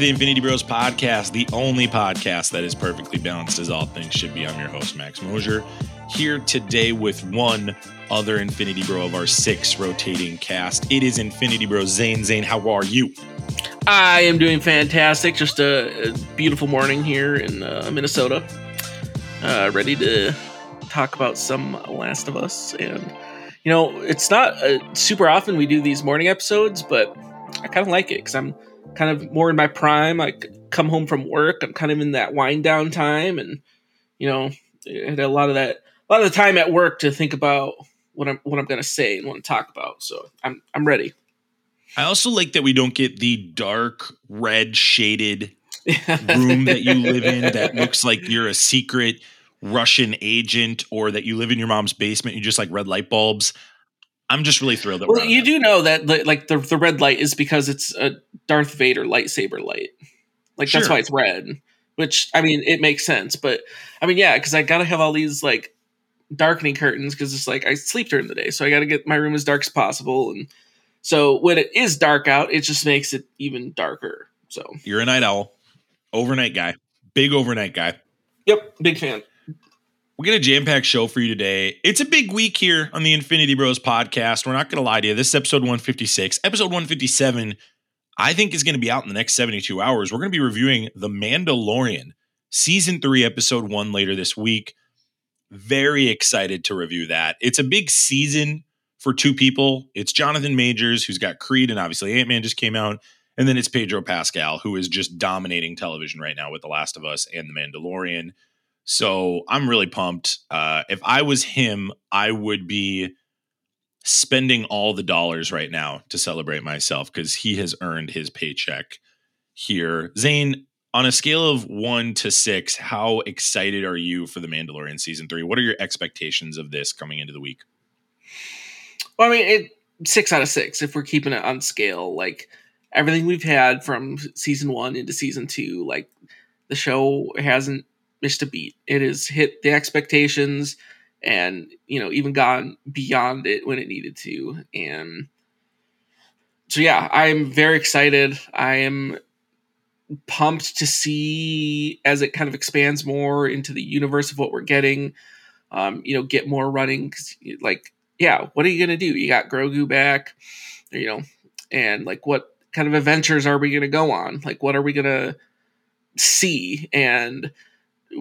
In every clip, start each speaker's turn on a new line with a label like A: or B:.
A: to the Infinity Bros podcast, the only podcast that is perfectly balanced as all things should be. I'm your host, Max Mosier, here today with one other Infinity Bro of our six rotating cast. It is Infinity Bro Zayne. Zayne, how are you?
B: I am doing fantastic. Just a, beautiful morning here in uh, Minnesota. Uh, ready to talk about some Last of Us. And, you know, it's not uh, super often we do these morning episodes, but I kind of like it because I'm kind of more in my prime. I come home from work. I'm kind of in that wind down time, and you know, I had a lot of that, a lot of the time at work to think about what I'm what I'm going to say and want to talk about. So I'm I'm ready.
A: I also like that we don't get the dark red shaded room that you live in that looks like you're a secret Russian agent or that you live in your mom's basement. You just like red light bulbs. I'm just really thrilled that.
B: Well, you do know that like the the red light is because it's a Darth Vader lightsaber light. Like sure. that's why it's red. Which I mean, it makes sense. But I mean, yeah, because I gotta have all these like darkening curtains because it's like I sleep during the day, so I gotta get my room as dark as possible. And so when it is dark out, it just makes it even darker. So
A: you're a night owl, overnight guy, big overnight guy.
B: Yep, big fan.
A: We got a jam packed show for you today. It's a big week here on the Infinity Bros podcast. We're not going to lie to you. This is episode 156. Episode 157, I think, is going to be out in the next 72 hours. We're going to be reviewing The Mandalorian, season three, episode one later this week. Very excited to review that. It's a big season for two people. It's Jonathan Majors, who's got Creed, and obviously Ant Man just came out. And then it's Pedro Pascal, who is just dominating television right now with The Last of Us and The Mandalorian. So I'm really pumped. Uh, if I was him, I would be spending all the dollars right now to celebrate myself because he has earned his paycheck here. Zayne, on a scale of one to six, how excited are you for the Mandalorian season three? What are your expectations of this coming into the week?
B: Well, I mean, it six out of six if we're keeping it on scale. Like everything we've had from season one into season two, like the show hasn't missed a beat. It has hit the expectations and, you know, even gone beyond it when it needed to. And so, yeah, I'm very excited. I am pumped to see as it kind of expands more into the universe of what we're getting. Um, you know, get more running because, like, yeah, what are you gonna do? You got Grogu back, you know, and like, what kind of adventures are we gonna go on? Like, what are we gonna see? And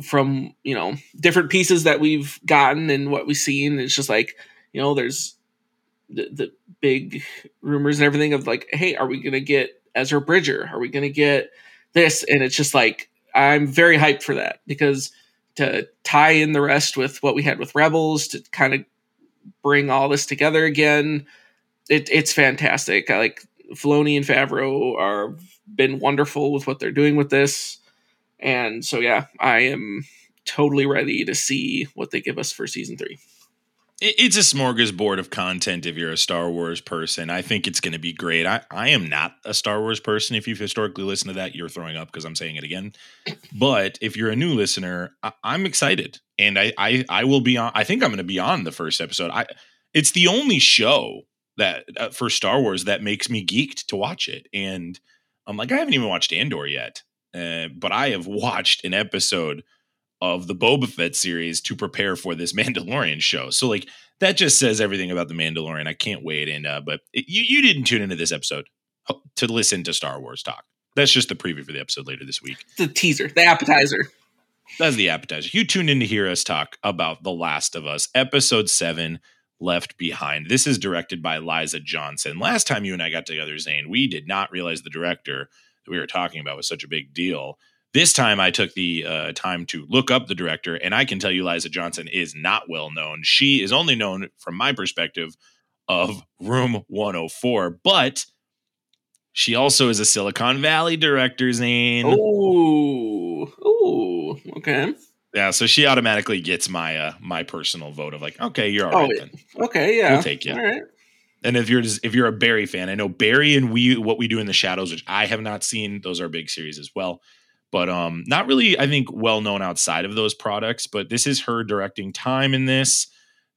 B: from you know different pieces that we've gotten and what we've seen. It's just like you know there's the, the big rumors and everything of like hey are we gonna get ezra bridger? Are we gonna get this? And it's just like i'm very hyped for that because to tie in the rest with what we had with rebels to kind of bring all this together again it, it's fantastic. I like Filoni and Favreau are been wonderful with what they're doing with this and so, yeah, I am totally ready to see what they give us for season three.
A: It's a smorgasbord of content if you're a Star Wars person. I think it's going to be great. I, I am not a Star Wars person. If you've historically listened to that, you're throwing up because I'm saying it again. But if you're a new listener, I, am excited. And I, I, I will be on, I think I'm going to be on the first episode. I, it's the only show that uh, for Star Wars that makes me geeked to watch it. And I'm like, I haven't even watched Andor yet. Uh, but I have watched an episode of the Boba Fett series to prepare for this Mandalorian show. So like that just says everything about the Mandalorian. I can't wait. And uh, but it, you you didn't tune into this episode to listen to Star Wars talk. That's just the preview for the episode later this week.
B: The teaser, the appetizer.
A: That's the appetizer. You tuned in to hear us talk about The Last of Us, episode seven, Left Behind. This is directed by Liza Johnson. Last time you and I got together, Zayne, we did not realize the director that we were talking about was such a big deal. This time I took the uh, time to look up the director, and I can tell you Liza Johnson is not well known. She is only known from my perspective of Room 104, but she also is a Silicon Valley director, Zayne.
B: Oh, oh, okay.
A: Yeah, so she automatically gets my uh my personal vote of like, okay, you're all oh, right then.
B: Okay, yeah,
A: we'll take you. All right and if you're just, if you're a Barry fan, I know Barry and we what we do in the shadows, which I have not seen. Those are big series as well, but um, not really. I think well known outside of those products. But this is her directing time in this.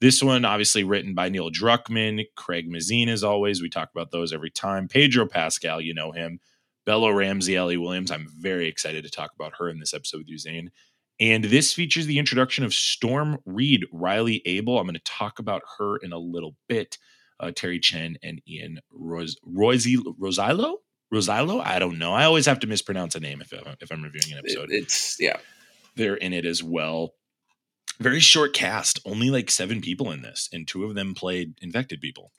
A: This one, obviously written by Neil Druckmann, Craig Mazin, as always. We talk about those every time. Pedro Pascal, you know him. Bella Ramsey, Ellie Williams. I'm very excited to talk about her in this episode with you, Zayne. And this features the introduction of Storm Reed, Riley Abel. I'm going to talk about her in a little bit. Uh, Terry Chen and Ian Ros- Rosilo? Rosilo? I don't know. I always have to mispronounce a name if, if I'm reviewing an episode.
B: It's, yeah.
A: They're in it as well. Very short cast, only like seven people in this, and two of them played infected people.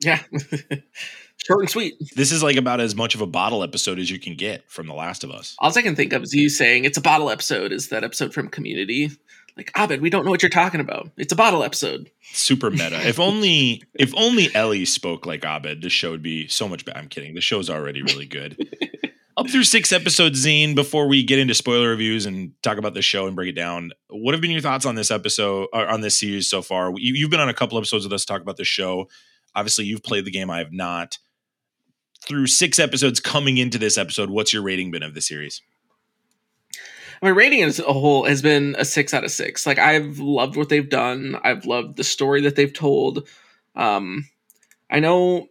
B: Yeah. Short and sweet.
A: This is like about as much of a bottle episode as you can get from The Last of Us.
B: All I can think of is you saying it's a bottle episode, is that episode from Community. Like, Abed, we don't know what you're talking about. It's a bottle episode.
A: Super meta. if only if only Ellie spoke like Abed, this show would be so much better. I'm kidding. The show's already really good. Up through six episodes, Zayne, before we get into spoiler reviews and talk about the show and break it down, what have been your thoughts on this episode or on this series so far? You, have been on a couple episodes with us to talk about the show. Obviously, you've played the game. I have not through six episodes coming into this episode, what's your rating been of the series?
B: My rating as a whole has been a six out of six. Like I've loved what they've done. I've loved the story that they've told. Um, I know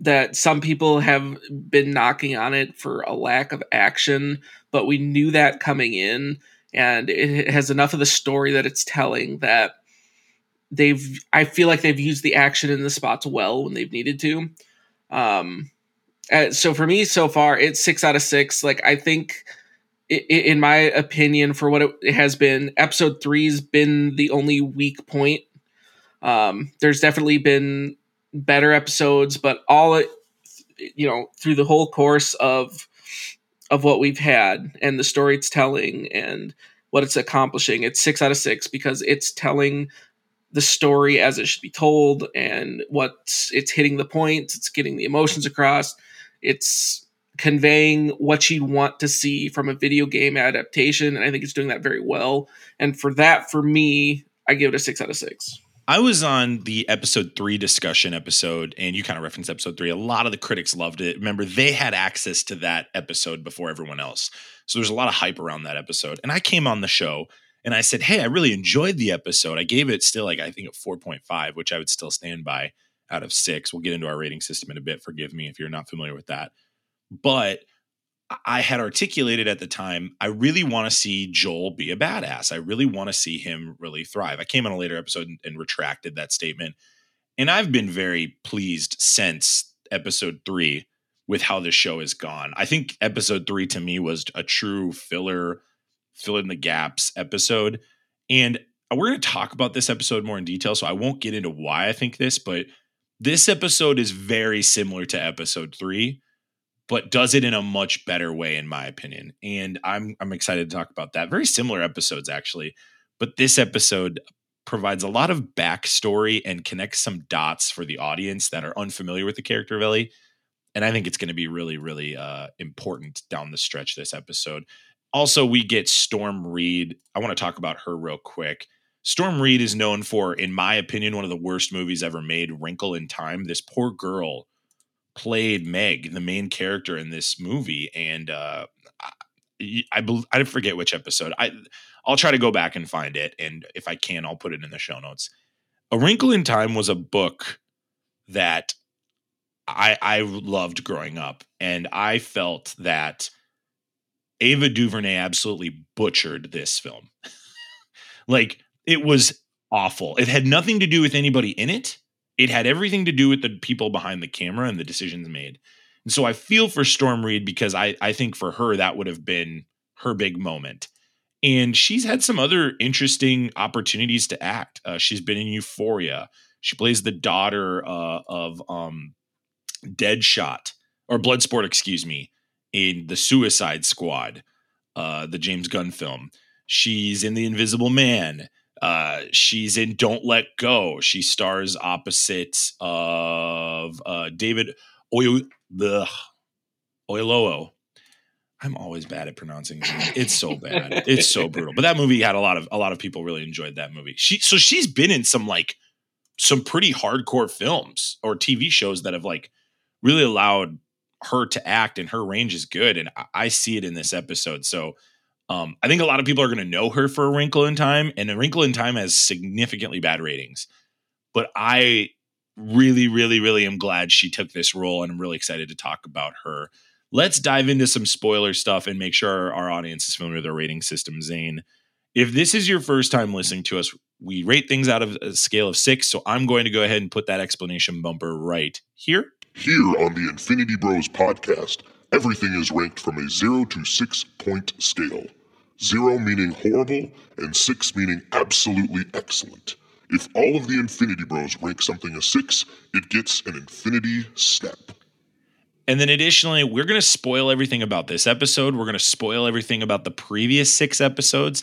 B: that some people have been knocking on it for a lack of action, but we knew that coming in, and it has enough of the story that it's telling that they've. I feel like they've used the action in the spots well when they've needed to. Um, uh, so for me, so far, it's six out of six. Like I think, in my opinion, for what it has been, episode three's been the only weak point. Um, there's definitely been better episodes, but all it, you know, through the whole course of of what we've had and the story it's telling and what it's accomplishing, it's six out of six because it's telling the story as it should be told and what it's hitting the points, it's getting the emotions across it's conveying what you'd want to see from a video game adaptation, and I think it's doing that very well. And for that, for me, I give it a six out of six.
A: I was on the episode three discussion episode, and you kind of referenced episode three. A lot of the critics loved it. Remember, they had access to that episode before everyone else. So there's a lot of hype around that episode. And I came on the show and I said, Hey, I really enjoyed the episode. I gave it still like, I think, a 4.5, which I would still stand by out of six. We'll get into our rating system in a bit. Forgive me if you're not familiar with that. But I had articulated at the time, I really want to see Joel be a badass. I really want to see him really thrive. I came on a later episode and, and retracted that statement. And I've been very pleased since episode three with how this show has gone. I think episode three to me was a true filler, fill in the gaps episode. And we're going to talk about this episode more in detail. So I won't get into why I think this, but this episode is very similar to episode three, but does it in a much better way, in my opinion. And I'm I'm excited to talk about that. Very similar episodes, actually, but this episode provides a lot of backstory and connects some dots for the audience that are unfamiliar with the character of Ellie. And I think it's going to be really, really uh, important down the stretch this episode. Also, we get Storm Reed. I want to talk about her real quick. Storm Reed is known for, in my opinion, one of the worst movies ever made, Wrinkle in Time. This poor girl played Meg, the main character in this movie, and uh, I, I I forget which episode. I I'll try to go back and find it, and if I can, I'll put it in the show notes. A Wrinkle in Time was a book that I I loved growing up, and I felt that Ava DuVernay absolutely butchered this film. like it was awful. It had nothing to do with anybody in it. It had everything to do with the people behind the camera and the decisions made. And so I feel for Storm Reed because I, I think for her that would have been her big moment. And she's had some other interesting opportunities to act. Uh, she's been in Euphoria. She plays the daughter uh, of um, Deadshot or Bloodsport, excuse me, in the Suicide Squad, uh, the James Gunn film. She's in The Invisible Man. Uh, she's in Don't Let Go. She stars opposite of uh, David Oyo the Oyelowo. I'm always bad at pronouncing. It's so bad. It's so brutal. But that movie had a lot of a lot of people really enjoyed that movie. She so she's been in some like some pretty hardcore films or TV shows that have like really allowed her to act and her range is good and I, I see it in this episode. So um, I think a lot of people are going to know her for A Wrinkle in Time, and A Wrinkle in Time has significantly bad ratings. But I really, really, really am glad she took this role, and I'm really excited to talk about her. let's dive into some spoiler stuff and make sure our, our audience is familiar with our rating system. Zayne, if this is your first time listening to us, we rate things out of a scale of six. So I'm going to go ahead and put that explanation bumper right here.
C: Here on the Infinity Bros podcast, everything is ranked from a zero to six point scale. Zero meaning horrible, and six meaning absolutely excellent. If all of the Infinity Bros rank something a six, it gets an Infinity Step.
A: And then additionally, we're going to spoil everything about this episode. We're going to spoil everything about the previous six episodes.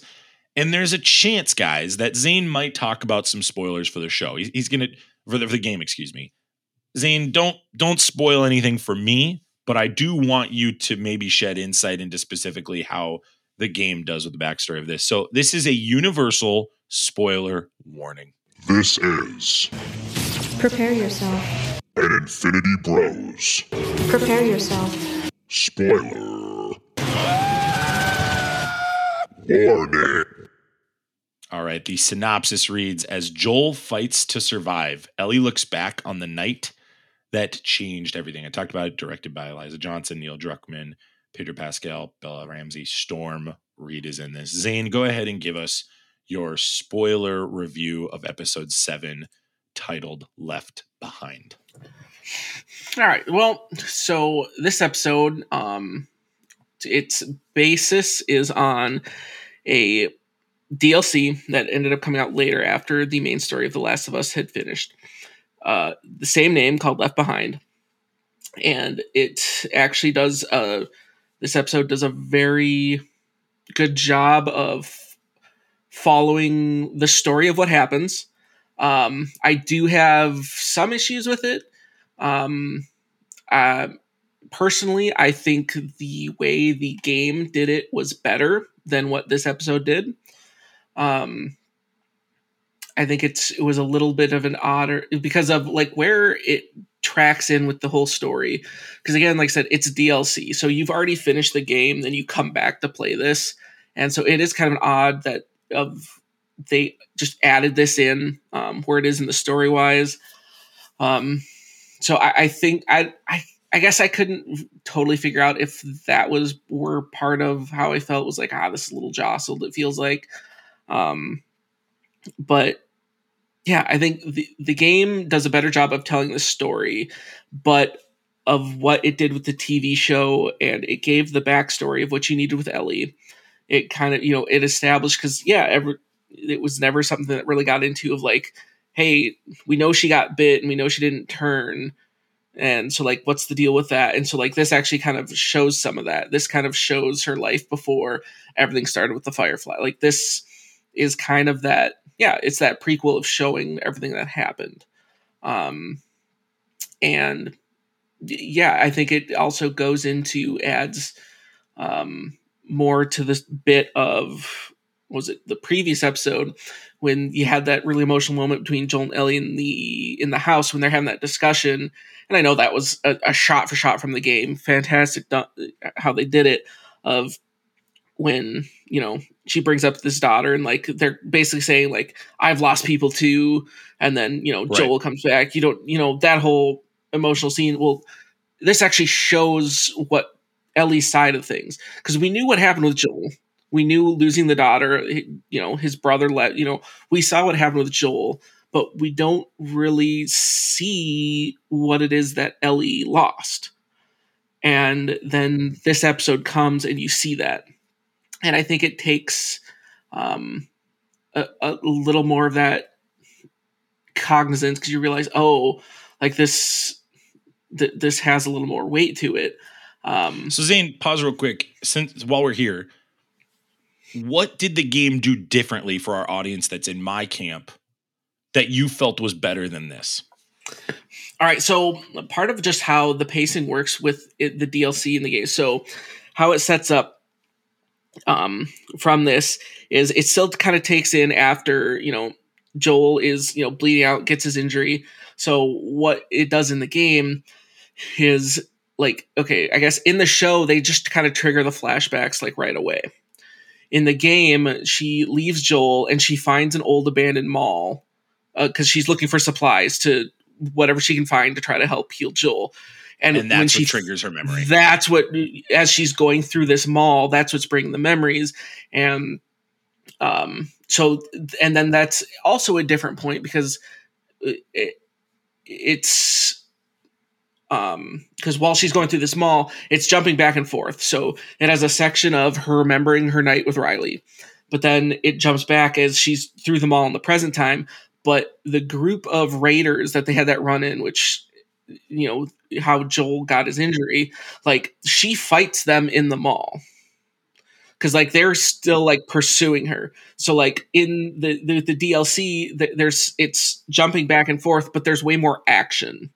A: And there's a chance, guys, that Zayne might talk about some spoilers for the show. He's, going to for the, for the game, excuse me. Zayne, don't don't spoil anything for me, but I do want you to maybe shed insight into specifically how the game does with the backstory of this. So this is a universal spoiler warning.
C: This is
D: Prepare yourself.
C: an Infinity Bros
D: Prepare yourself.
C: spoiler warning.
A: All right, the synopsis reads As Joel fights to survive, Ellie looks back on the night that changed everything. I talked about it, directed by Eliza Johnson, Neil Druckmann, Peter Pascal, Bella Ramsey, Storm Reed is in this. Zayne, go ahead and give us your spoiler review of episode seven titled Left Behind.
B: All right. Well, so this episode, um, its basis is on a DLC that ended up coming out later after the main story of The Last of Us had finished. Uh, the same name called Left Behind, and it actually does. Uh, this episode does a very good job of following the story of what happens. Um, I do have some issues with it. Um, uh, personally, I think the way the game did it was better than what this episode did. Um, I think it's it was a little bit of an odder because of like where it tracks in with the whole story. Because again, like I said, it's DLC, so you've already finished the game, then you come back to play this, and so it is kind of odd that of they just added this in um, where it is in the story wise. Um, so I, I think I, I I guess I couldn't totally figure out if that was were part of how I felt was like ah this is a little jostled. It feels like, um, but yeah, I think the the game does a better job of telling the story, but of what it did with the TV show, and it gave the backstory of what you needed with Ellie. It kind of you know it established because yeah, every, it was never something that really got into of like, hey, we know she got bit and we know she didn't turn and so like what's the deal with that? And so like this actually kind of shows some of that. This kind of shows her life before everything started with the firefly. Like this is kind of that yeah it's that prequel of showing everything that happened um and yeah i think it also goes into adds um more to this bit of was it the previous episode when you had that really emotional moment between Joel and Ellie in the in the house when they're having that discussion. And I know that was a, a shot for shot from the game. Fantastic do- how they did it. Of when you know she brings up this daughter and like they're basically saying like I've lost people too, and then you know
A: Right.
B: Joel comes back. You don't you know that whole emotional scene. Well, this actually shows what Ellie's side of things because we knew what happened with Joel. We knew losing the daughter, you know, his brother let, you know, we saw what happened with Joel, but we don't really see what it is that Ellie lost. And then this episode comes and you see that. And I think it takes um, a, a little more of that cognizance because you realize, oh, like this, th- this has a little more weight to it. Um,
A: So Zayne, pause real quick. Since while we're here, what did the game do differently for our audience that's in my camp that you felt was better than this?
B: All right, so part of just how the pacing works with it, the DLC in the game. So how it sets up um, from this is it still kind of takes in after you know Joel is you know bleeding out, gets his injury. So what it does in the game is like okay, I guess in the show they just kind of trigger the flashbacks like right away. In the game, she leaves Joel and she finds an old abandoned mall because she's looking for supplies to whatever she can find to try to help heal Joel. And,
A: And that's
B: when
A: what
B: she
A: triggers her memory.
B: that's what as she's going through this mall that's what's bringing the memories. And um so and then that's also a different point because it, it's um because while she's going through this mall it's jumping back and forth. So it has a section of her remembering her night with riley but then it jumps back as she's through the mall in the present time. But the group of raiders that they had that run in which you know how joel got his injury like she fights them in the mall. Because like they're still like pursuing her. So like in the the, the dlc th- there's it's jumping back and forth but there's way more action.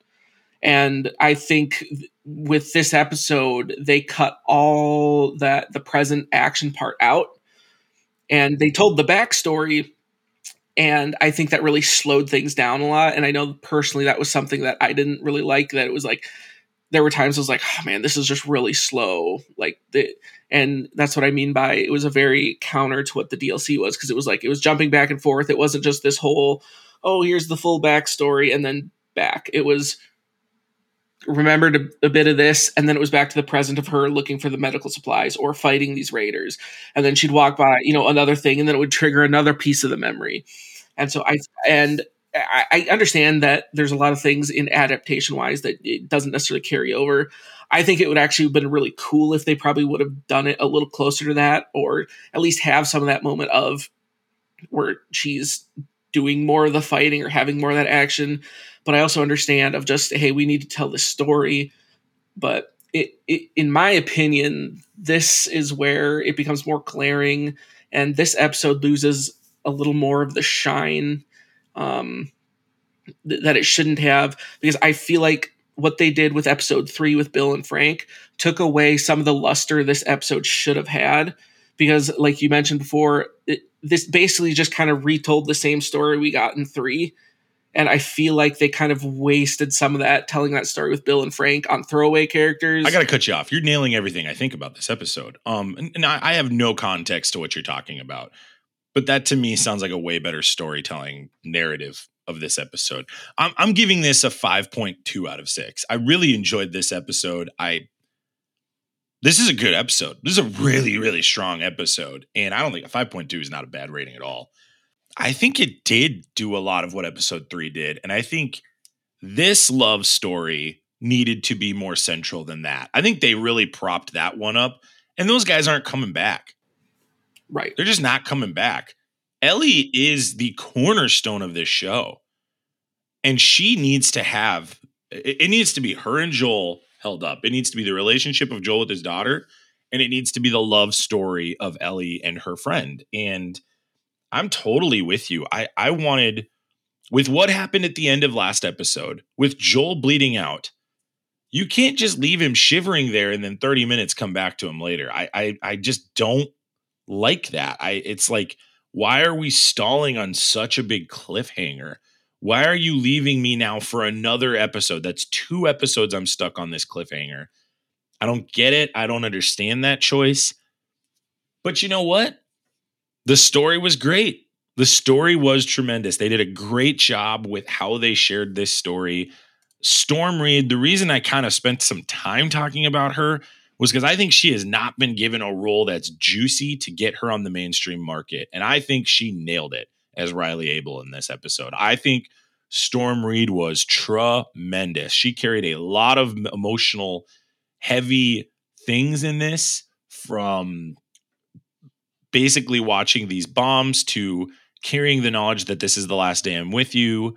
B: And i think th- with this episode they cut all that the present action part out. And they told the backstory and i think that really slowed things down a lot and i know personally that was something that i didn't really like that it was like there were times I was like, oh man, this is just really slow. Like the and that's what I mean by it was a very counter to what the DLC was because it was like it was jumping back and forth. It wasn't just this whole, oh, here's the full backstory and then back. It was remembered a, a bit of this and then it was back to the present of her looking for the medical supplies or fighting these raiders and then she'd walk by you know another thing and then it would trigger another piece of the memory and so i and I, understand that there's a lot of things in adaptation wise that it doesn't necessarily carry over. I think it would actually have been really cool if they probably would have done it a little closer to that, or at least have some of that moment of where she's doing more of the fighting or having more of that action. But I also understand of just hey, we need to tell this story. But it, it in my opinion, this is where it becomes more glaring, and this episode loses a little more of the shine um, th- that it shouldn't have because I feel like what they did with episode three with Bill and Frank took away some of the luster this episode should have had because, like you mentioned before, it, this basically just kind of retold the same story we got in three. And I feel like they kind of wasted some of that telling that story with Bill and Frank on throwaway characters.
A: I got to cut you off. You're nailing everything I think about this episode. Um, and, and I, I have no context to what you're talking about, but that to me sounds like a way better storytelling narrative of this episode. I'm, I'm giving this a 5.2 out of six. I really enjoyed this episode. I this is a good episode. This is a really, really strong episode. And I don't think a 5.2 is not a bad rating at all. I think it did do a lot of what episode three did. And I think this love story needed to be more central than that. I think they really propped that one up. And those guys aren't coming back.
B: Right.
A: They're just not coming back. Ellie is the cornerstone of this show. And she needs to have it, needs to be her and Joel held up. It needs to be the relationship of Joel with his daughter, and it needs to be the love story of Ellie and her friend. And I'm totally with you. I I wanted with what happened at the end of last episode, with Joel bleeding out, you can't just leave him shivering there and then 30 minutes come back to him later. I I, I just don't like that. I it's like why are we stalling on such a big cliffhanger? Why are you leaving me now for another episode? That's two episodes I'm stuck on this cliffhanger. I don't get it. I don't understand that choice. But you know what? The story was great. The story was tremendous. They did a great job with how they shared this story. Storm Reed, the reason I kind of spent some time talking about her was because I think she has not been given a role that's juicy to get her on the mainstream market. And I think she nailed it as Riley Abel in this episode. I think Storm Reed was tremendous. She carried a lot of emotional, heavy things in this from basically watching these bombs to carrying the knowledge that this is the last day I'm with you.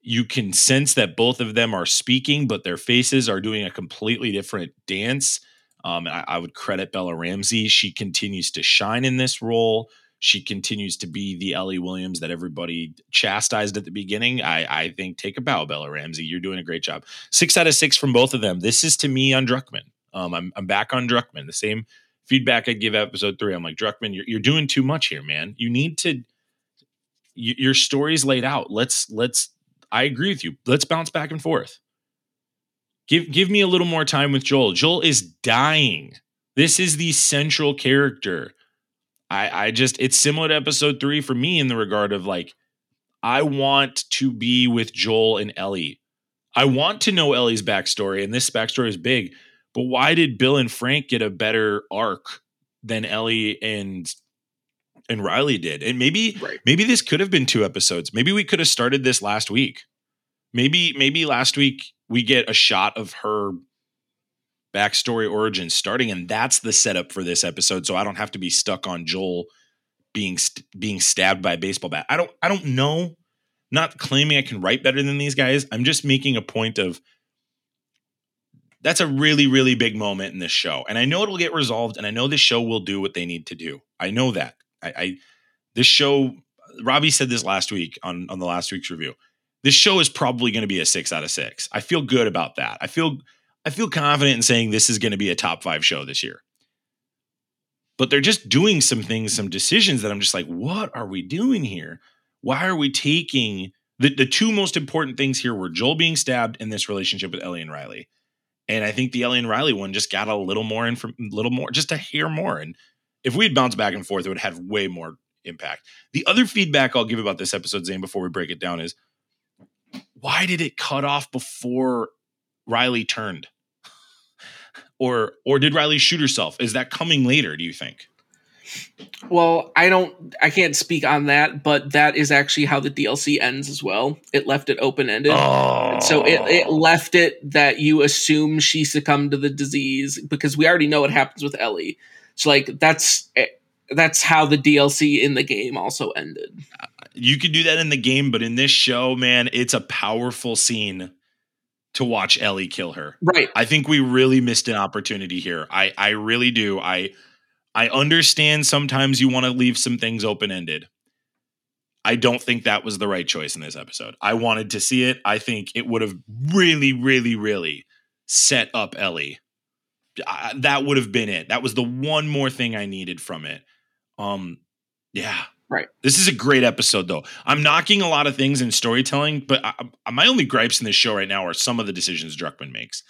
A: You can sense that both of them are speaking, but their faces are doing a completely different dance. Um, I, I would credit Bella Ramsey. She continues to shine in this role. She continues to be the Ellie Williams that everybody chastised at the beginning. I, I think take a bow, Bella Ramsey. You're doing a great job. Six out of six from both of them. This is to me on Druckmann. Um, I'm, I'm back on Druckmann. The same feedback I'd give episode three. I'm like, Druckmann, you're, you're doing too much here, man. You need to, your story's laid out. Let's, let's, I agree with you. Let's bounce back and forth. Give, give me a little more time with Joel. Joel is dying. This is the central character. I, I just, it's similar to episode three for me in the regard of like, I want to be with Joel and Ellie. I want to know Ellie's backstory, and this backstory is big. But why did Bill and Frank get a better arc than Ellie and and Riley did? And maybe
B: Right.
A: maybe this could have been two episodes. Maybe we could have started this last week. Maybe maybe last week we get a shot of her backstory origin starting, and that's the setup for this episode. So I don't have to be stuck on Joel being st- being stabbed by a baseball bat. I don't I don't know. Not claiming I can write better than these guys. I'm just making a point of that's a really really big moment in this show, and I know it'll get resolved, and I know this show will do what they need to do. I know that. I, I this show. Robbie said this last week on on the last week's review. This show is probably going to be a six out of six. I feel good about that. I feel I feel confident in saying this is going to be a top five show this year. But they're just doing some things, some decisions that I'm just like, what are we doing here? Why are we taking the, the two most important things here were Joel being stabbed and this relationship with Ellie and Riley. And I think the Ellie and Riley one just got a little more and little more, just a hair more. And if we had bounced back and forth, it would have way more impact. The other feedback I'll give about this episode, Zayne, before we break it down is why did it cut off before Riley turned? Or or did Riley shoot herself? Is that coming later, do you think?
B: Well, I don't, I can't speak on that, but that is actually how the DLC ends as well. It left it open ended.
A: Oh.
B: So it, it left it that you assume she succumbed to the disease because we already know what happens with Ellie. So like that's eh, that's how the DLC in the game also ended.
A: You could do that in the game, but in this show, man, it's a powerful scene to watch Ellie kill her.
B: Right.
A: I think we really missed an opportunity here. I I really do. I I understand sometimes you want to leave some things open ended. I don't think that was the right choice in this episode. I wanted to see it. I think it would have really, really, really set up Ellie. I, that would have been it. That was the one more thing I needed from it. Um, yeah,
B: Right.
A: This is a great episode, though. I'm knocking a lot of things in storytelling, but I, my only gripes in this show right now are some of the decisions Druckmann makes.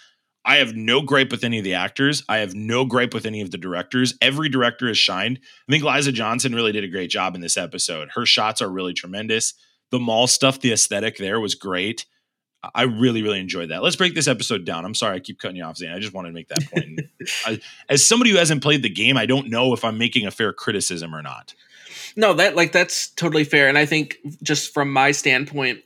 A: I have no gripe with any of the actors. I have no gripe with any of the directors. Every director has shined. I think Liza Johnson really did a great job in this episode. Her shots are really tremendous. The mall stuff, the aesthetic there was great. I- I really, really enjoyed that. Let's break this episode down. I'm sorry I keep cutting you off, Zayne. I just wanted to make that point. I, as somebody who hasn't played the game, I don't know if I'm making a fair criticism or not.
B: No, that like that's totally fair. And I think just from my standpoint,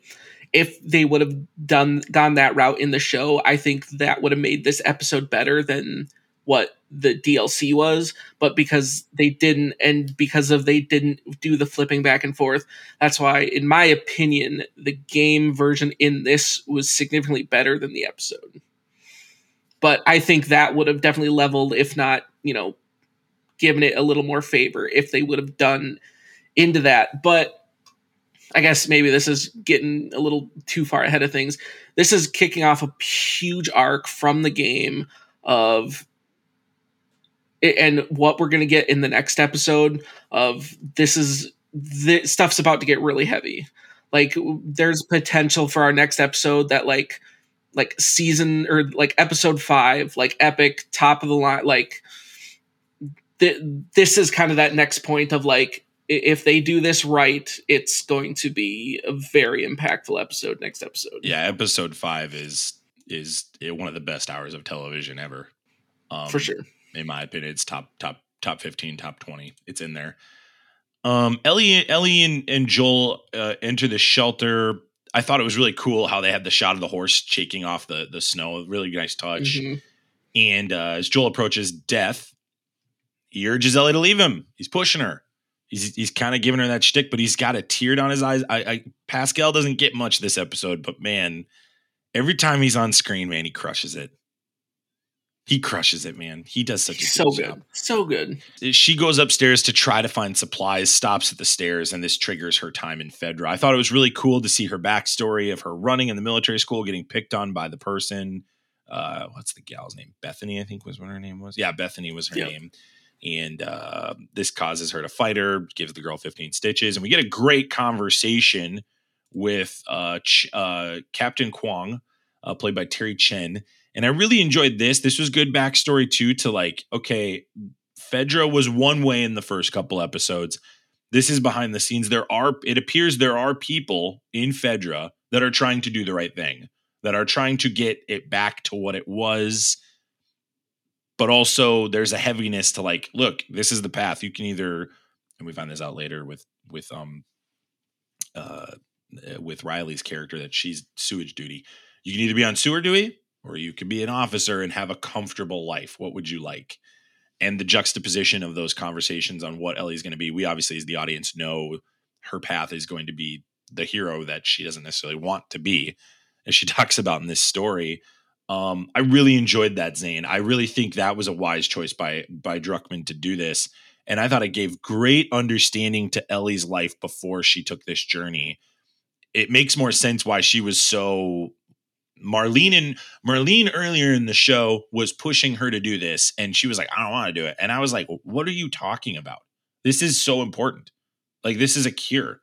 B: if they would have done gone that route in the show, I think that would have made this episode better than what the DLC was. But because they didn't, and because of they didn't do the flipping back and forth, that's why, in my opinion, the game version in this was significantly better than the episode. But I think that would have definitely leveled, if not, you know, given it a little more favor if they would have done into that. But I guess maybe this is getting a little too far ahead of things. This is kicking off a huge arc from the game of and what we're going to get in the next episode of this is this stuff's about to get really heavy. Like there's potential for our next episode that like like season or like episode 5 like epic top of the line like th- this is kind of that next point of like if they do this right it's going to be a very impactful episode next episode
A: Yeah, episode five is is one of the best hours of television ever. Um,
B: for sure
A: in my opinion, it's top top top fifteen, top twenty. It's in there. Um, Ellie, Ellie, and, and Joel uh, enter the shelter. I thought it was really cool how they had the shot of the horse shaking off the the snow. Really nice touch.
B: Mhm.
A: And uh, as Joel approaches death, he urges Ellie to leave him. He's pushing her. He's he's kind of giving her that shtick, but he's got a tear down his eyes. I, I Pascal doesn't get much this episode, but man, every time he's on screen, man, he crushes it. He crushes it, man. He does such a good
B: so
A: job
B: good so good
A: she goes upstairs to try to find supplies, stops at the stairs, and this triggers her time in Fedra. I thought it was really cool to see her backstory of her running in the military school, getting picked on by the person. Uh, what's the gal's name? Bethany, I think was what her name was. Yeah, Bethany was her
B: Yep.
A: name. And uh, this causes her to fight her, gives the girl 15 stitches. And we get a great conversation with uh, Ch- uh, Captain Kwong, uh, played by Terry Chen. And I really enjoyed this. This was good backstory, too, to like, okay, Fedra was one way in the first couple episodes. This is behind the scenes. There are, it appears there are people in Fedra that are trying to do the right thing. that are trying to get it back to what it was. But also there's a heaviness to like, look, this is the path. You can either and we find this out later with with um uh with Riley's character that she's sewage duty. You can either be on sewer duty or you could be an officer and have a comfortable life. What would you like? And the juxtaposition of those conversations on what Ellie's going to be. We obviously, as the audience, know her path is going to be the hero that she doesn't necessarily want to be, as she talks about in this story. Um, I really enjoyed that Zayne. I really think that was a wise choice by by Druckmann to do this, and I thought it gave great understanding to Ellie's life before she took this journey. It makes more sense why she was so Marlene and Marlene earlier in the show was pushing her to do this, and she was like, "I don't want to do it," and I was like, "What are you talking about? This is so important. Like this is a cure."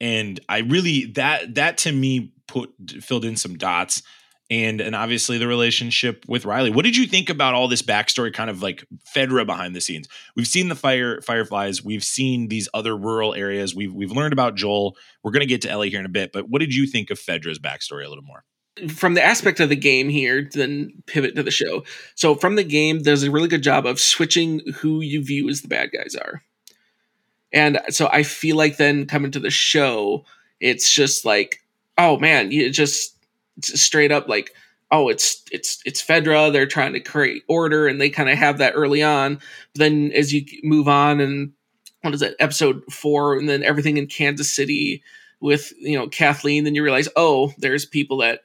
A: And I really that that to me put filled in some dots and and obviously the relationship with Riley. What did you think about all this backstory, kind of like Fedra behind the scenes? We've seen the fire fireflies, we've seen these other rural areas, we've we've learned about Joel. We're gonna get to Ellie here in a bit, but what did you think of Fedra's backstory a little more?
B: From the aspect of the game here, then pivot to the show. So from the game, there's a really good job of switching who you view as the bad guys are. And so I feel like then coming to the show, it's just like, oh man, you just straight up like oh it's it's it's fedra they're trying to create order and they kind of have that early on. But then as you move on and what is it episode four and then everything in kansas city with you know kathleen then you realize oh there's people that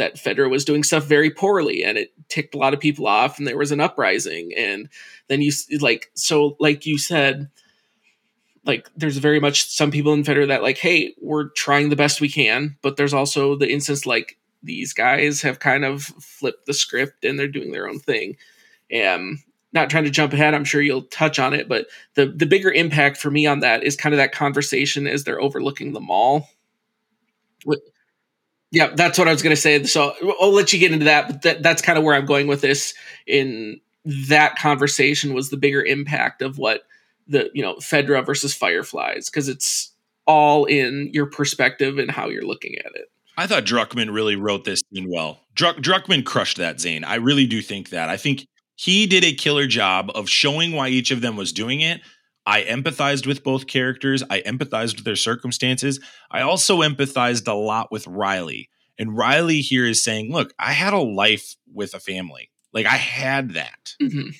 B: that fedra was doing stuff very poorly and it ticked a lot of people off and there was an uprising. And then you like so like you said like there's very much some people in fedra that like hey we're trying the best we can but there's also the instance like these guys have kind of flipped the script and they're doing their own thing. Um, not trying to jump ahead, I'm sure you'll touch on it, but the the bigger impact for me on that is kind of that conversation as they're overlooking the mall. Yeah, that's what I was going to say. So I'll let you get into that, but that, that's kind of where I'm going with this. In that conversation was the bigger impact of what the you know Fedra versus Fireflies because it's all in your perspective and how you're looking at it.
A: I thought Druckmann really wrote this scene well. Druck, Druckmann crushed that, Zayne. I really do think that. I think he did a killer job of showing why each of them was doing it. I empathized with both characters. I empathized with their circumstances. I also empathized a lot with Riley. And Riley here is saying, Look, I had a life with a family. Like I had that. Mm-hmm.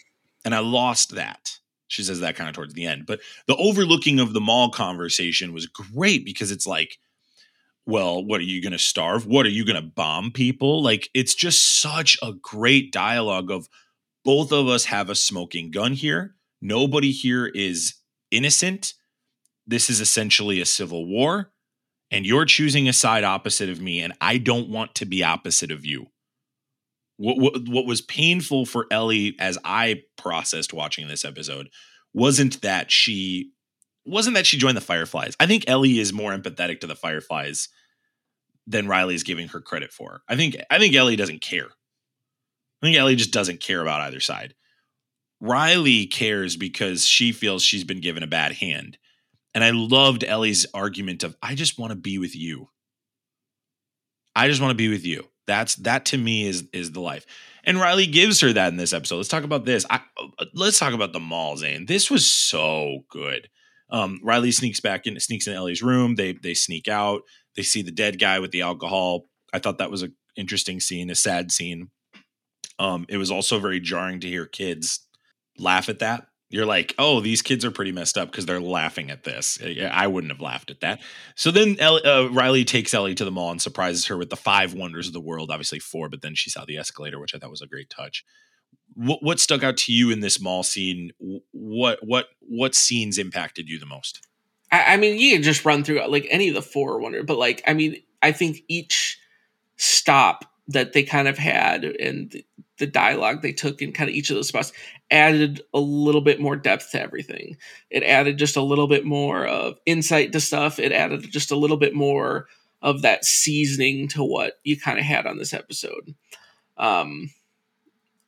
A: And I lost that. She says that kind of towards the end. But the overlooking of the mall conversation was great because it's like, well, what are you going to starve? What are you going to bomb people? Like, it's just such a great dialogue of both of us have a smoking gun here. Nobody here is innocent. This is essentially a civil war, and you're choosing a side opposite of me, and I don't want to be opposite of you. What, what, what was painful for Ellie as I processed watching this episode wasn't that she wasn't that she joined the Fireflies. I think Ellie is more empathetic to the Fireflies than Riley's giving her credit for. I think I think Ellie doesn't care. I think Ellie just doesn't care about either side. Riley cares because she feels she's been given a bad hand. And I loved Ellie's argument of I just want to be with you. I just want to be with you. That's that to me is is the life. And Riley gives her that in this episode. Let's talk about this. I, let's talk about the mall, Zayne. This was so good. Um, Riley sneaks back in, sneaks in Ellie's room. They they sneak out. They see the dead guy with the alcohol. I thought that was an interesting scene, a sad scene. Um, it was also very jarring to hear kids laugh at that. You're like, oh, these kids are pretty messed up because they're laughing at this. I wouldn't have laughed at that. So then Ellie, uh, Riley takes Ellie to the mall and surprises her with the five wonders of the world. Obviously four, but then she saw the escalator, which I thought was a great touch what, what stuck out to you in this mall scene? What what what scenes impacted you the most?
B: I, I mean, you can just run through like any of the four wonder, but like I mean, I think each stop that they kind of had and the, the dialogue they took in kind of each of those spots added a little bit more depth to everything. It added just a little bit more of insight to stuff. It added just a little bit more of that seasoning to what you kind of had on this episode. Um,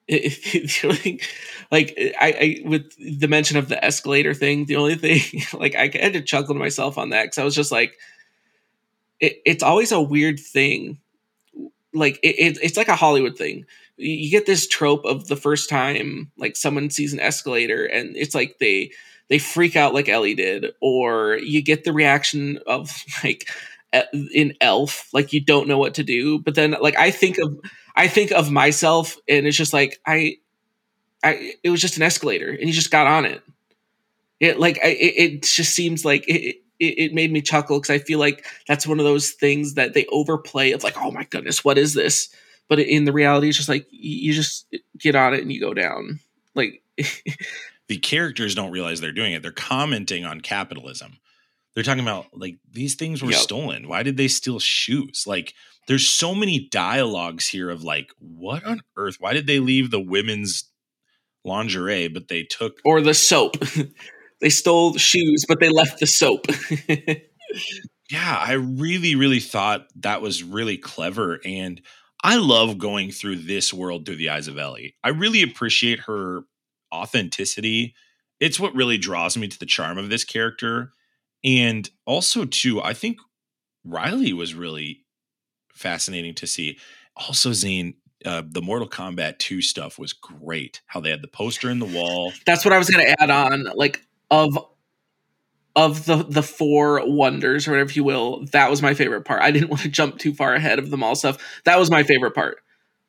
B: like I, I with the mention of the escalator thing the only thing like i had to chuckle to myself on that because i was just like it, it's always a weird thing like it, it, it's like a Hollywood thing. You get this trope of the first time like someone sees an escalator and it's like they they freak out like Ellie did, or you get the reaction of like in Elf, like you don't know what to do. But then like I think of I think of myself and it's just like I I it was just an escalator and you just got on it. It like I, it, it just seems like it, it, it made me chuckle because I feel like that's one of those things that they overplay of like, oh my goodness, what is this? But in the reality, it's just like you you just get on it and you go down. Like,
A: the characters don't realize they're doing it. They're commenting on capitalism. They're talking about like these things were
B: Yep.
A: stolen. Why did they steal shoes? Like there's so many dialogues here of like what on earth? Why did they leave the women's lingerie but they took
B: or the soap. they stole the shoes, but they left the soap.
A: Yeah, I really, really thought that was really clever. And I love going through this world through the eyes of Ellie. I really appreciate her authenticity. It's what really draws me to the charm of this character. And also, too, I think Riley was really fascinating to see. Also, Zayne, uh, the Mortal Kombat 2 stuff was great. How they had the poster in the wall.
B: That's what I was going to add on. Like of of the the four wonders or whatever you will, that was my favorite part. I didn't want to jump too far ahead of them all stuff. That was my favorite part.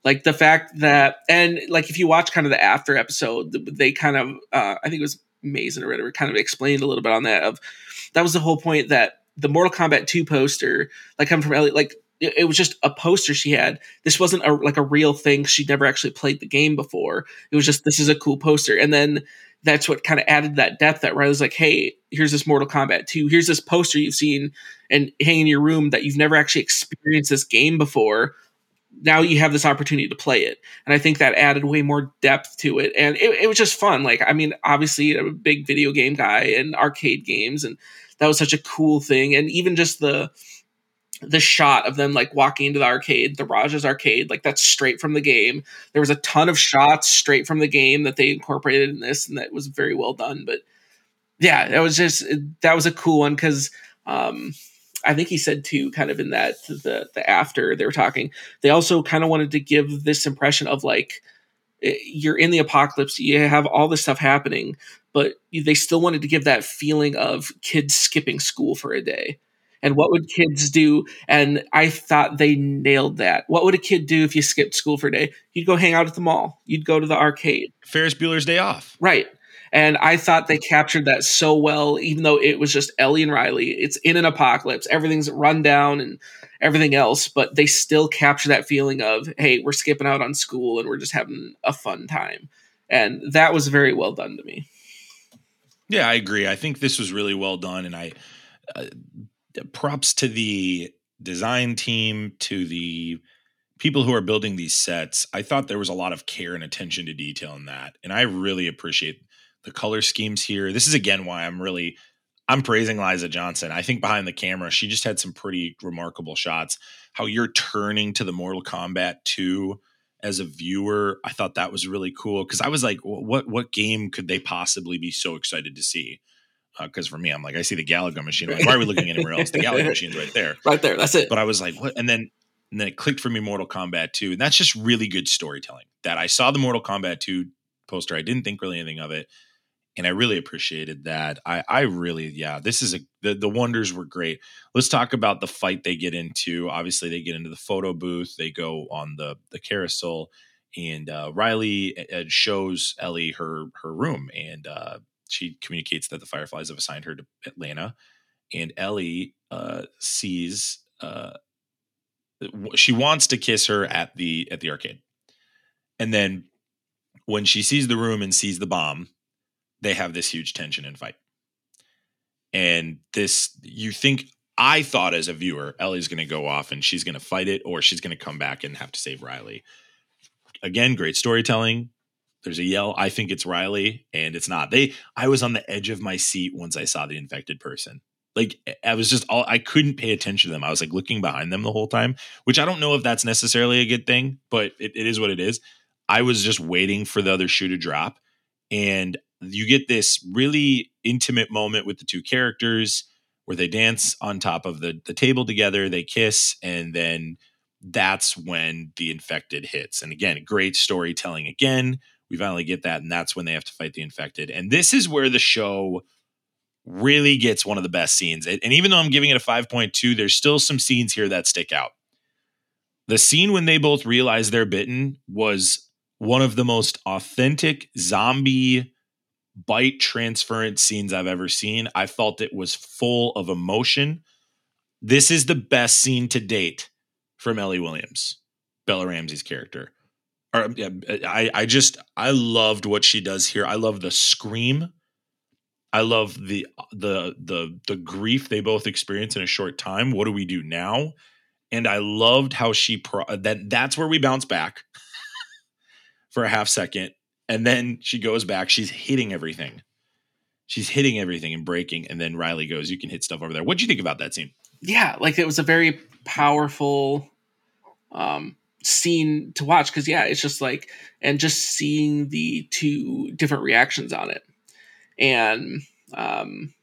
B: Like the fact that and like if you watch kind of the after episode, they kind of uh, I think it was Mazin or whatever kind of explained a little bit on that of that was the whole point that the Mortal Kombat 2 poster, like coming from Ellie, like it, it was just a poster she had. This wasn't a like a real thing. She'd never actually played the game before. It was just this is a cool poster. And then that's what kind of added that depth that Riley's like, hey, here's this Mortal Kombat 2. Here's this poster you've seen and hang in your room that you've never actually experienced this game before. Now you have this opportunity to play it. And I think that added way more depth to it. And it, it was just fun. Like, I mean, obviously, I'm a big video game guy and arcade games. And that was such a cool thing. And even just the the shot of them like walking into the arcade, the Raja's arcade, like that's straight from the game. There was a ton of shots straight from the game that they incorporated in this, and that was very well done. But yeah, that was just that was a cool one because um, I think he said too, kind of in that the the after they were talking, they also kind of wanted to give this impression of like eh, you're in the apocalypse, you have all this stuff happening, but they still wanted to give that feeling of kids skipping school for a day. And what would kids do? And i thought they nailed that. What would a kid do if you skipped school for a day? You'd go hang out at the mall. You'd go to the arcade.
A: Ferris Bueller's Day Off.
B: right. And i thought they captured that so well even though it was just ellie and riley. It's in an apocalypse. Everything's run down and everything else but they still capture that feeling of hey we're skipping out on school and we're just having a fun time. And that was very well done to me
A: Yeah, I agree. I think this was really well done, and I uh, props to the design team, to the people who are building these sets. I thought there was a lot of care and attention to detail in that, and I really appreciate the color schemes here. This is again why I'm really I'm praising Liza Johnson. I think behind the camera, she just had some pretty remarkable shots. How you're turning to the Mortal Kombat 2 as a viewer, I thought that was really cool because I was like, what what game could they possibly be so excited to see? Uh, because for me, I'm like, I see the Galaga machine. I'm like, why are we looking anywhere else? The Galaga machine's right there.
B: right there that's it
A: But I was like, what? And then and then it clicked for me Mortal Kombat 2. And that's just really good storytelling. That I saw the Mortal Kombat 2 poster. I didn't think really anything of it. And I really appreciated that. I, I really, yeah, this is a the, the wonders were great. Let's talk about the fight they get into. Obviously, they get into the photo booth, they go on the the carousel, and uh, Riley uh, shows Ellie her her room, and uh, she communicates that the Fireflies have assigned her to Atlanta, and Ellie uh, sees uh, she wants to kiss her at the at the arcade, and then when she sees the room and sees the bomb, they have this huge tension and fight. And this, you think, I thought as a viewer, Ellie's going to go off and she's going to fight it, or she's going to come back and have to save Riley. Again, great storytelling. There's a yell. I think it's Riley, and it's not. They. I was on the edge of my seat once I saw the infected person. Like I was just all I couldn't pay attention to them. I was like looking behind them the whole time, which I don't know if that's necessarily a good thing, but it, it is what it is. I was just waiting for the other shoe to drop, and you get this really intimate moment with the two characters where they dance on top of the the table together, they kiss, and then that's when the infected hits. And again, great storytelling again. We finally get that, and that's when they have to fight the infected. And this is where the show really gets one of the best scenes. And even though I'm giving it a 5.2, there's still some scenes here that stick out. The scene when they both realize they're bitten was one of the most authentic zombie bite transference scenes I've ever seen. I felt it was full of emotion. This is the best scene to date from Ellie Williams, Bella Ramsey's character. Or, um, I, I just, I loved what she does here. I love the scream. I love the the the the grief they both experience in a short time. What do we do now? And I loved how she pro- that that's where we bounce back for a half second and then she goes back. She's hitting everything. She's hitting everything and breaking. And then Riley goes, You can hit stuff over there. What do you think about that scene?
B: Yeah, like it was a very powerful um, scene to watch because, yeah, it's just like, and just seeing the two different reactions on it. And, um,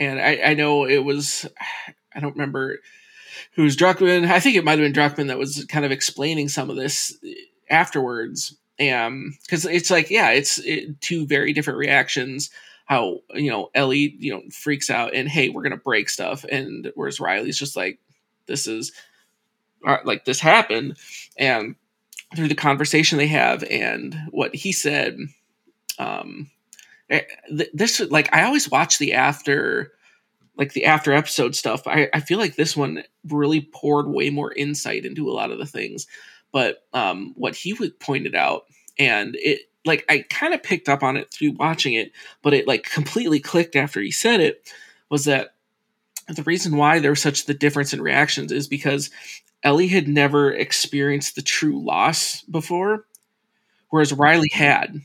B: and I, I know it was, I don't remember who's Druckmann. I think it might have been Druckmann that was kind of explaining some of this afterwards and because it's like yeah it's it, two very different reactions how you know ellie you know freaks out and hey we're gonna break stuff and whereas riley's just like this is uh, like this happened and through the conversation they have and what he said um eh, this like i always watch the after like the after episode stuff I, I feel like this one really poured way more insight into a lot of the things but um, what he would pointed out, and it like I kind of picked up on it through watching it, but it like completely clicked after he said it, was that the reason why there was such the difference in reactions is because Ellie had never experienced the true loss before, whereas Riley had.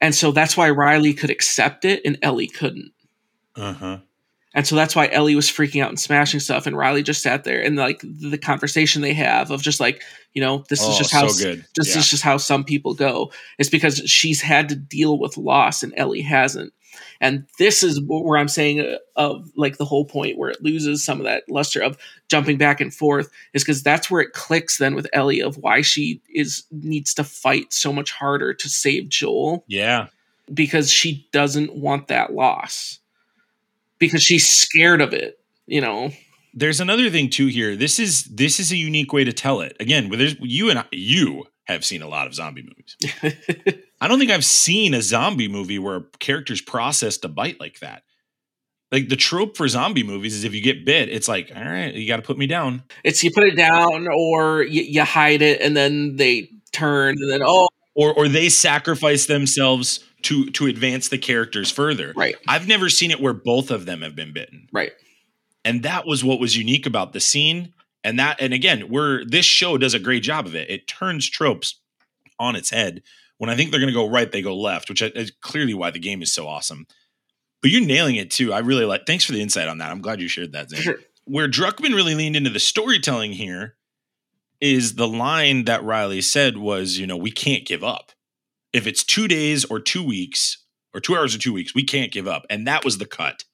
B: And so that's why Riley could accept it and Ellie couldn't.
A: Uh huh.
B: And so that's why Ellie was freaking out and smashing stuff, and Riley just sat there and like the conversation they have of just like you know this
A: oh,
B: is just how
A: so good.
B: this
A: yeah.
B: is just how some people go. It's because she's had to deal with loss and Ellie hasn't, and this is where I'm saying uh, of like the whole point where it loses some of that luster of jumping back and forth is because that's where it clicks then with Ellie of why she is needs to fight so much harder to save Joel.
A: Yeah,
B: because she doesn't want that loss because she's scared of it, you know.
A: There's another thing too here. This is this is a unique way to tell it. Again, there's you and I, you have seen a lot of zombie movies. I don't think I've seen a zombie movie where a character's processed a bite like that. Like the trope for zombie movies is if you get bit, it's like, all right, you got to put me down.
B: It's you put it down or you, you hide it and then they turn and then oh
A: or or they sacrifice themselves to to advance the characters further.
B: Right.
A: I've never seen it where both of them have been bitten.
B: Right.
A: And that was what was unique about the scene. And that and again, we're this show does a great job of it. It turns tropes on its head. When I think they're going to go right, they go left, which is clearly why the game is so awesome. But you're nailing it too. I really like. Thanks for the insight on that. I'm glad you shared that. Zayne.
B: Sure.
A: Where Druckmann really leaned into the storytelling here is the line that Riley said was, you know, we can't give up. If it's two days or two weeks or two hours or two weeks, we can't give up. And that was the cut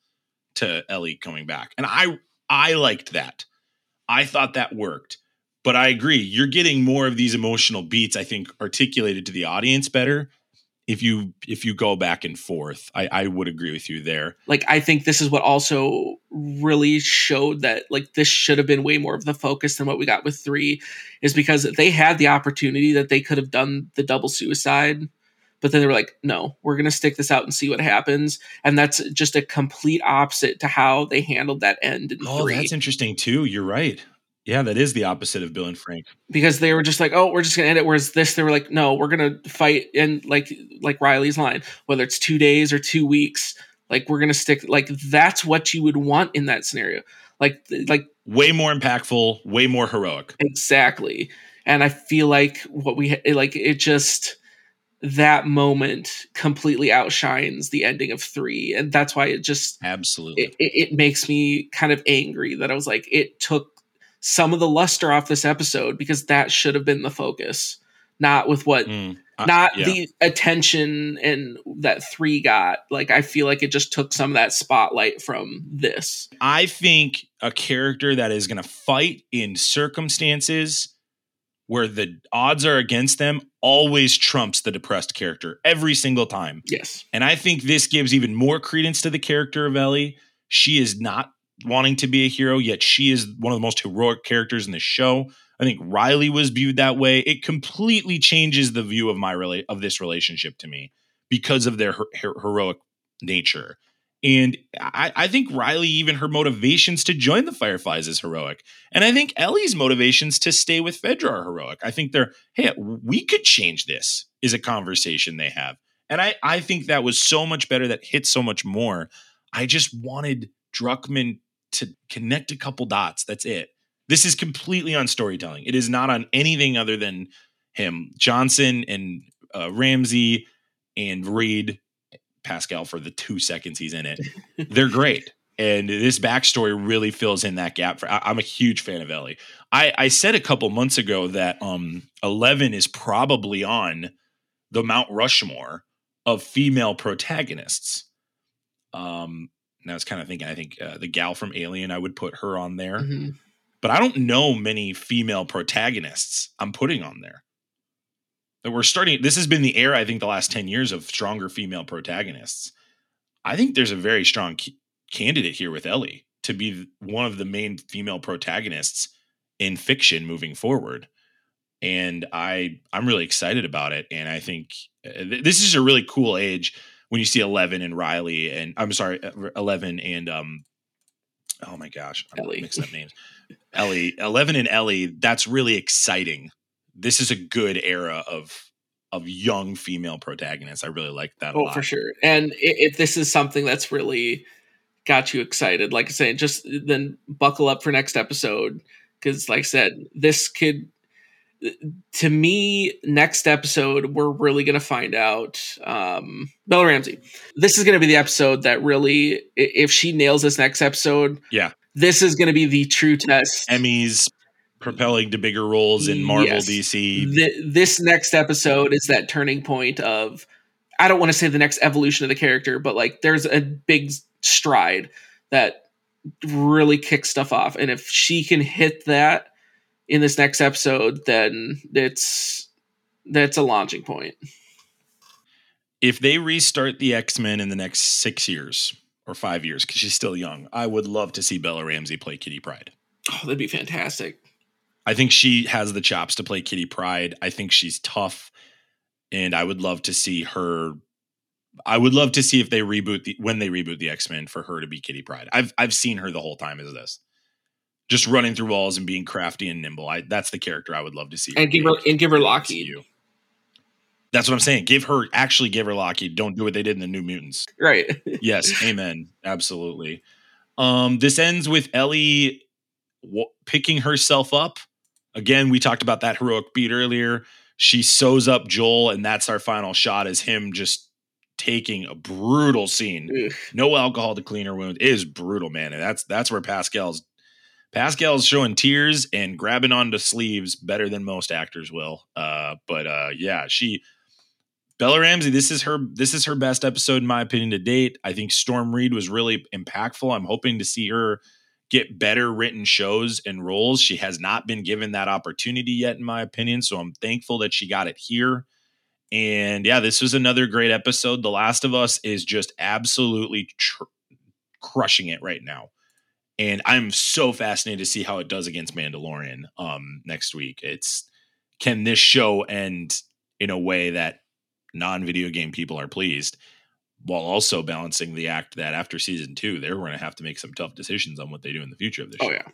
A: to Ellie coming back. And I I liked that. I thought that worked. But I agree, you're getting more of these emotional beats, I think, articulated to the audience better if you if you go back and forth. I, I would agree with you there.
B: Like I think this is what also really showed that like this should have been way more of the focus than what we got with three, is because they had the opportunity that they could have done the double suicide but then they were like no we're going to stick this out and see what happens and that's just a complete opposite to how they handled that end in
A: Oh,
B: three
A: that's interesting too. You're right. Yeah, that is the opposite of Bill and Frank.
B: because they were just like oh we're just going to end it whereas this they were like no we're going to fight and like like riley's line whether it's two days or two weeks like we're going to stick like that's what you would want in that scenario like like
A: Way more impactful, way more heroic.
B: exactly and i feel like what we eh, like it just that moment completely outshines the ending of three and that's why it just
A: Absolutely.
B: it, it, it makes me kind of angry that i was like it took some of the luster off this episode because that should have been the focus not with what
A: Mm, I-
B: not
A: yeah.
B: the attention and that three got like i feel like it just took some of that spotlight from this
A: I think a character that is going to fight in circumstances where the odds are against them always trumps the depressed character every single time.
B: yes
A: And I think this gives even more credence to the character of Ellie. She is not wanting to be a hero, yet she is one of the most heroic characters in the show. I think Riley was viewed that way. It completely changes the view of my rela- of this relationship to me because of their her- heroic nature. And I, I think Riley, even her motivations to join the Fireflies is heroic. And I think Ellie's motivations to stay with Fedra are heroic. I think they're, hey, we could change this, is a conversation they have. And I, I think that was so much better, that hit so much more. I just wanted Druckmann to connect a couple dots. That's it. This is completely on storytelling. It is not on anything other than him. Johnson and uh, Ramsey and Reed, Pascal for the two seconds he's in it. They're great. And this backstory really fills in that gap. For I, I'm a huge fan of Ellie. I, I said a couple months ago that um, Eleven is probably on the Mount Rushmore of female protagonists. Um, and I was kind of thinking, I think uh, the gal from Alien, I would put her on there,
B: Mhm.
A: but I don't know many female protagonists I'm putting on there. That we're starting. This has been the era, I think, the last ten years of stronger female protagonists. I think there's a very strong c- candidate here with Ellie to be one of the main female protagonists in fiction moving forward and I I'm really excited about it. And I think uh, th- this is a really cool age when you see Eleven and Riley, and I'm sorry, uh, Eleven and um, oh my gosh, I'm
B: Ellie.
A: mixing up names. Ellie, Eleven and Ellie. That's really exciting. This is a good era of of young female protagonists. I really like that
B: oh for sure and if this is something that's really got you excited like i say just then buckle up for next episode because like i said this could to me next episode we're really going to find out um bella ramsey this is going to be the episode that really, if she nails this next episode
A: Yeah.
B: this is going to be the true test
A: Emmys propelling to bigger roles in Marvel,
B: Yes.
A: DC.
B: Th- this next episode is that turning point of i don't want to say the next evolution of the character but like there's a big stride that really kicks stuff off and if she can hit that in this next episode then it's that's a launching point
A: if they restart the X Men in the next six years or five years, because she's still young, I would love to see Bella Ramsey play Kitty Pryde.
B: oh that'd be fantastic
A: I think she has the chops to play Kitty Pryde. I think she's tough, and I would love to see her. I would love to see if they reboot the when they reboot the X Men for her to be Kitty Pryde. I've I've seen her the whole time as this, just running through walls and being crafty and nimble. I that's the character I would love to see.
B: and give her and give her Lockheed.
A: That's what I'm saying. Give her actually give her Lockheed. Don't do what they did in the New Mutants.
B: right
A: Yes, amen. Absolutely. Um, this ends with Ellie w- picking herself up. Again, we talked about that heroic beat earlier. She sews up Joel, and that's our final shot is him just taking a brutal scene. No alcohol to clean her wound. It is brutal, man. And that's that's where Pascal's Pascal's showing tears and grabbing onto sleeves better than most actors will. Uh, but uh, yeah, she Bella Ramsey, this is her this is her best episode in my opinion to date. I think Storm Reed was really impactful. I'm hoping to see her get better written shows and roles. She has not been given that opportunity yet in my opinion, so I'm thankful that she got it here. And yeah, this was another great episode. The Last of Us is just absolutely tr- crushing it right now. And I'm so fascinated to see how it does against Mandalorian um next week. It's can this show end in a way that non-video game people are pleased while also balancing the act that after season 2 they're going to have to make some tough decisions on what they do in the future of this
B: oh
A: show.
B: yeah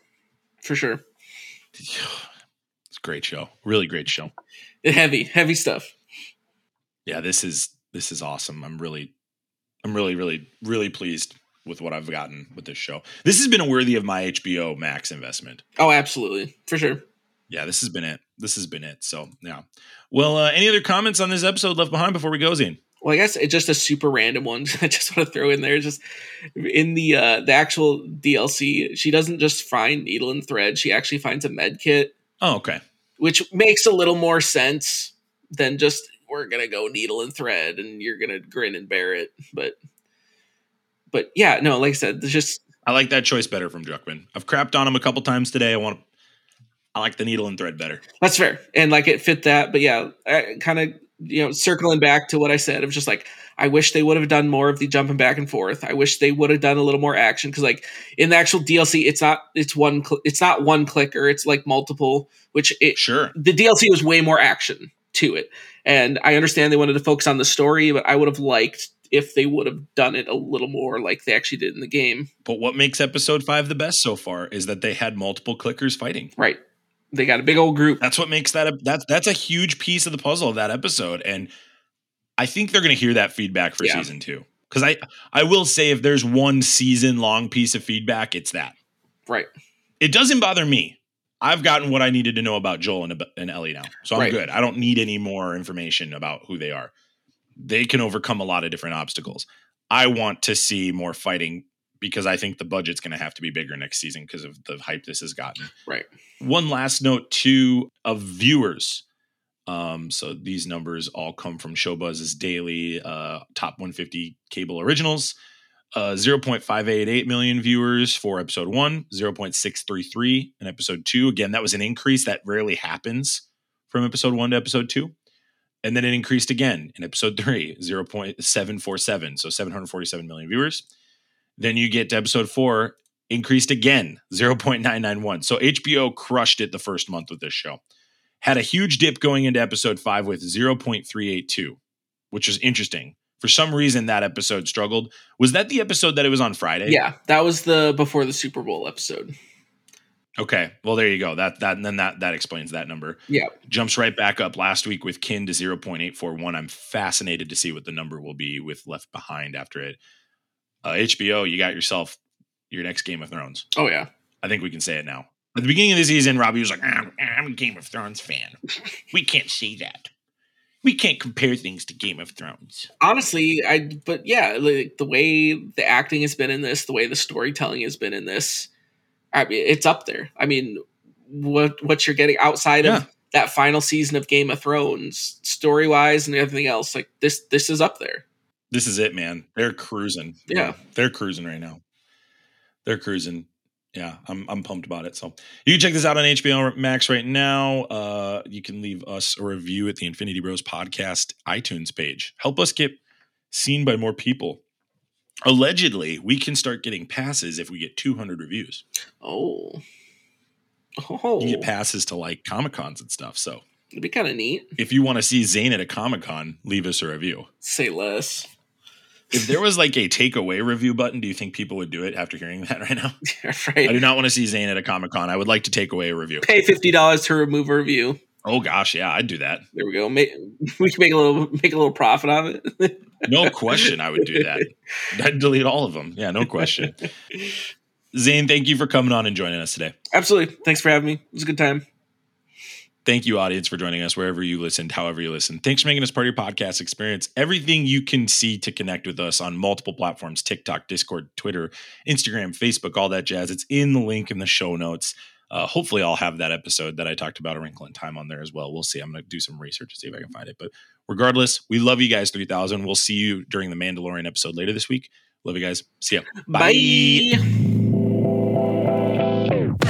B: for sure
A: It's a great show. Really great show.
B: heavy heavy stuff
A: yeah this is this is awesome i'm really i'm really really really pleased with what i've gotten with this show this has been a worthy of my hbo max investment
B: oh absolutely for sure
A: yeah this has been it this has been it so yeah well uh, any other comments on this episode left behind before we go zayne
B: Well, I guess it's just a super random one. I just want to throw in there. Just in the uh, the actual DLC, she doesn't just find needle and thread. She actually finds a med kit,
A: oh okay
B: which makes a little more sense than just we're gonna go needle and thread and you're gonna grin and bear it. But but yeah, no, like I said, there's just
A: I like that choice better from Druckmann. I've crapped on him a couple times today. I want. I like the needle and thread better.
B: that's fair and like it fit that. But yeah, kind of you know circling back to what I said, it was just like I wish they would have done more of the jumping back and forth. I wish they would have done a little more action because like in the actual DLC, it's not it's one cl- it's not one clicker, it's like multiple. Which it
A: Sure.
B: the DLC was way more action to it. And I understand they wanted to focus on the story, but I would have liked if they would have done it a little more like they actually did in the game.
A: But what makes episode five the best so far is that they had multiple clickers fighting.
B: Right. They got a big old group.
A: That's what makes that a, that's that's a huge piece of the puzzle of that episode, and I think they're going to hear that feedback for
B: Yeah.
A: season two. Because I I will say if there's one season long piece of feedback, it's that.
B: Right.
A: It doesn't bother me. I've gotten what I needed to know about Joel and, and Ellie now, so I'm
B: Right.
A: good. I don't need any more information about who they are. They can overcome a lot of different obstacles. I want to see more fighting because I think the budget's going to have to be bigger next season because of the hype this has gotten.
B: Right.
A: one last note too of viewers. Um so these numbers all come from showbuzz's daily uh top 150 cable originals. Uh 0.588 million viewers for episode 1 0.633 in episode 2 again that was an increase that rarely happens from episode 1 to episode 2 and then it increased again in episode 3 0.747 so 747 million viewers. Then you get to episode 4 increased again 0.991 so hbo crushed it the first month with this show. Had a huge dip going into episode 5 with 0.382 which was interesting. For some reason that episode struggled. Was that the episode that it was on friday?
B: Yeah. That was the before the Super Bowl episode.
A: Okay well there you go that that and then that that explains that number
B: Yeah.
A: jumps right back up last week with kin to 0.841 i'm fascinated to see what the number will be with left behind after it uh, hbo you got yourself your next game of thrones
B: Oh yeah.
A: I think we can say it now. At the beginning of the season, Robbie was like, I'm, I'm a Game of Thrones fan. We can't say that. We can't compare things to Game of Thrones.
B: Honestly, I but yeah, like the way the acting has been in this, the way the storytelling has been in this, I mean, it's up there. I mean, what what you're getting outside
A: Yeah.
B: of that final season of Game of Thrones, story wise and everything else, like this this is up there.
A: This is it, man. They're cruising.
B: Yeah.
A: They're cruising right now. They're cruising. Yeah, I'm I'm pumped about it. So you can check this out on HBO Max right now. Uh, you can leave us a review at the Infinity Bros Podcast iTunes page. Help us get seen by more people. Allegedly, we can start getting passes if we get 200 reviews.
B: Oh. Oh,
A: You get passes to like Comic Cons and stuff. So
B: it'd be kind of neat.
A: if you want to see Zayne at a Comic Con, leave us a review.
B: Say less.
A: If there was like a takeaway review button, do you think people would do it after hearing that right now? I do not want to see Zayne at a Comic Con. I would like to take away a review.
B: Pay fifty dollars to remove a review.
A: Oh gosh, yeah, I'd do that.
B: There we go. Make, we can make a little make a little profit on it.
A: No question, I would do that. I'd delete all of them. Yeah, no question. Zayne, thank you for coming on and joining us today.
B: Absolutely. Thanks for having me. It was a good time.
A: Thank you, audience, for joining us wherever you listened, however you listened. Thanks for making us part of your podcast experience. Everything you can see to connect with us on multiple platforms TikTok, Discord, Twitter, Instagram, Facebook, all that jazz. It's in the link in the show notes. Uh, hopefully, I'll have that episode that I talked about a wrinkle in time on there as well. We'll see. I'm going to do some research to see if I can find it. But regardless, we love you guys 3000. We'll see you during the Mandalorian episode later this week. Love you guys. See ya.
B: Bye.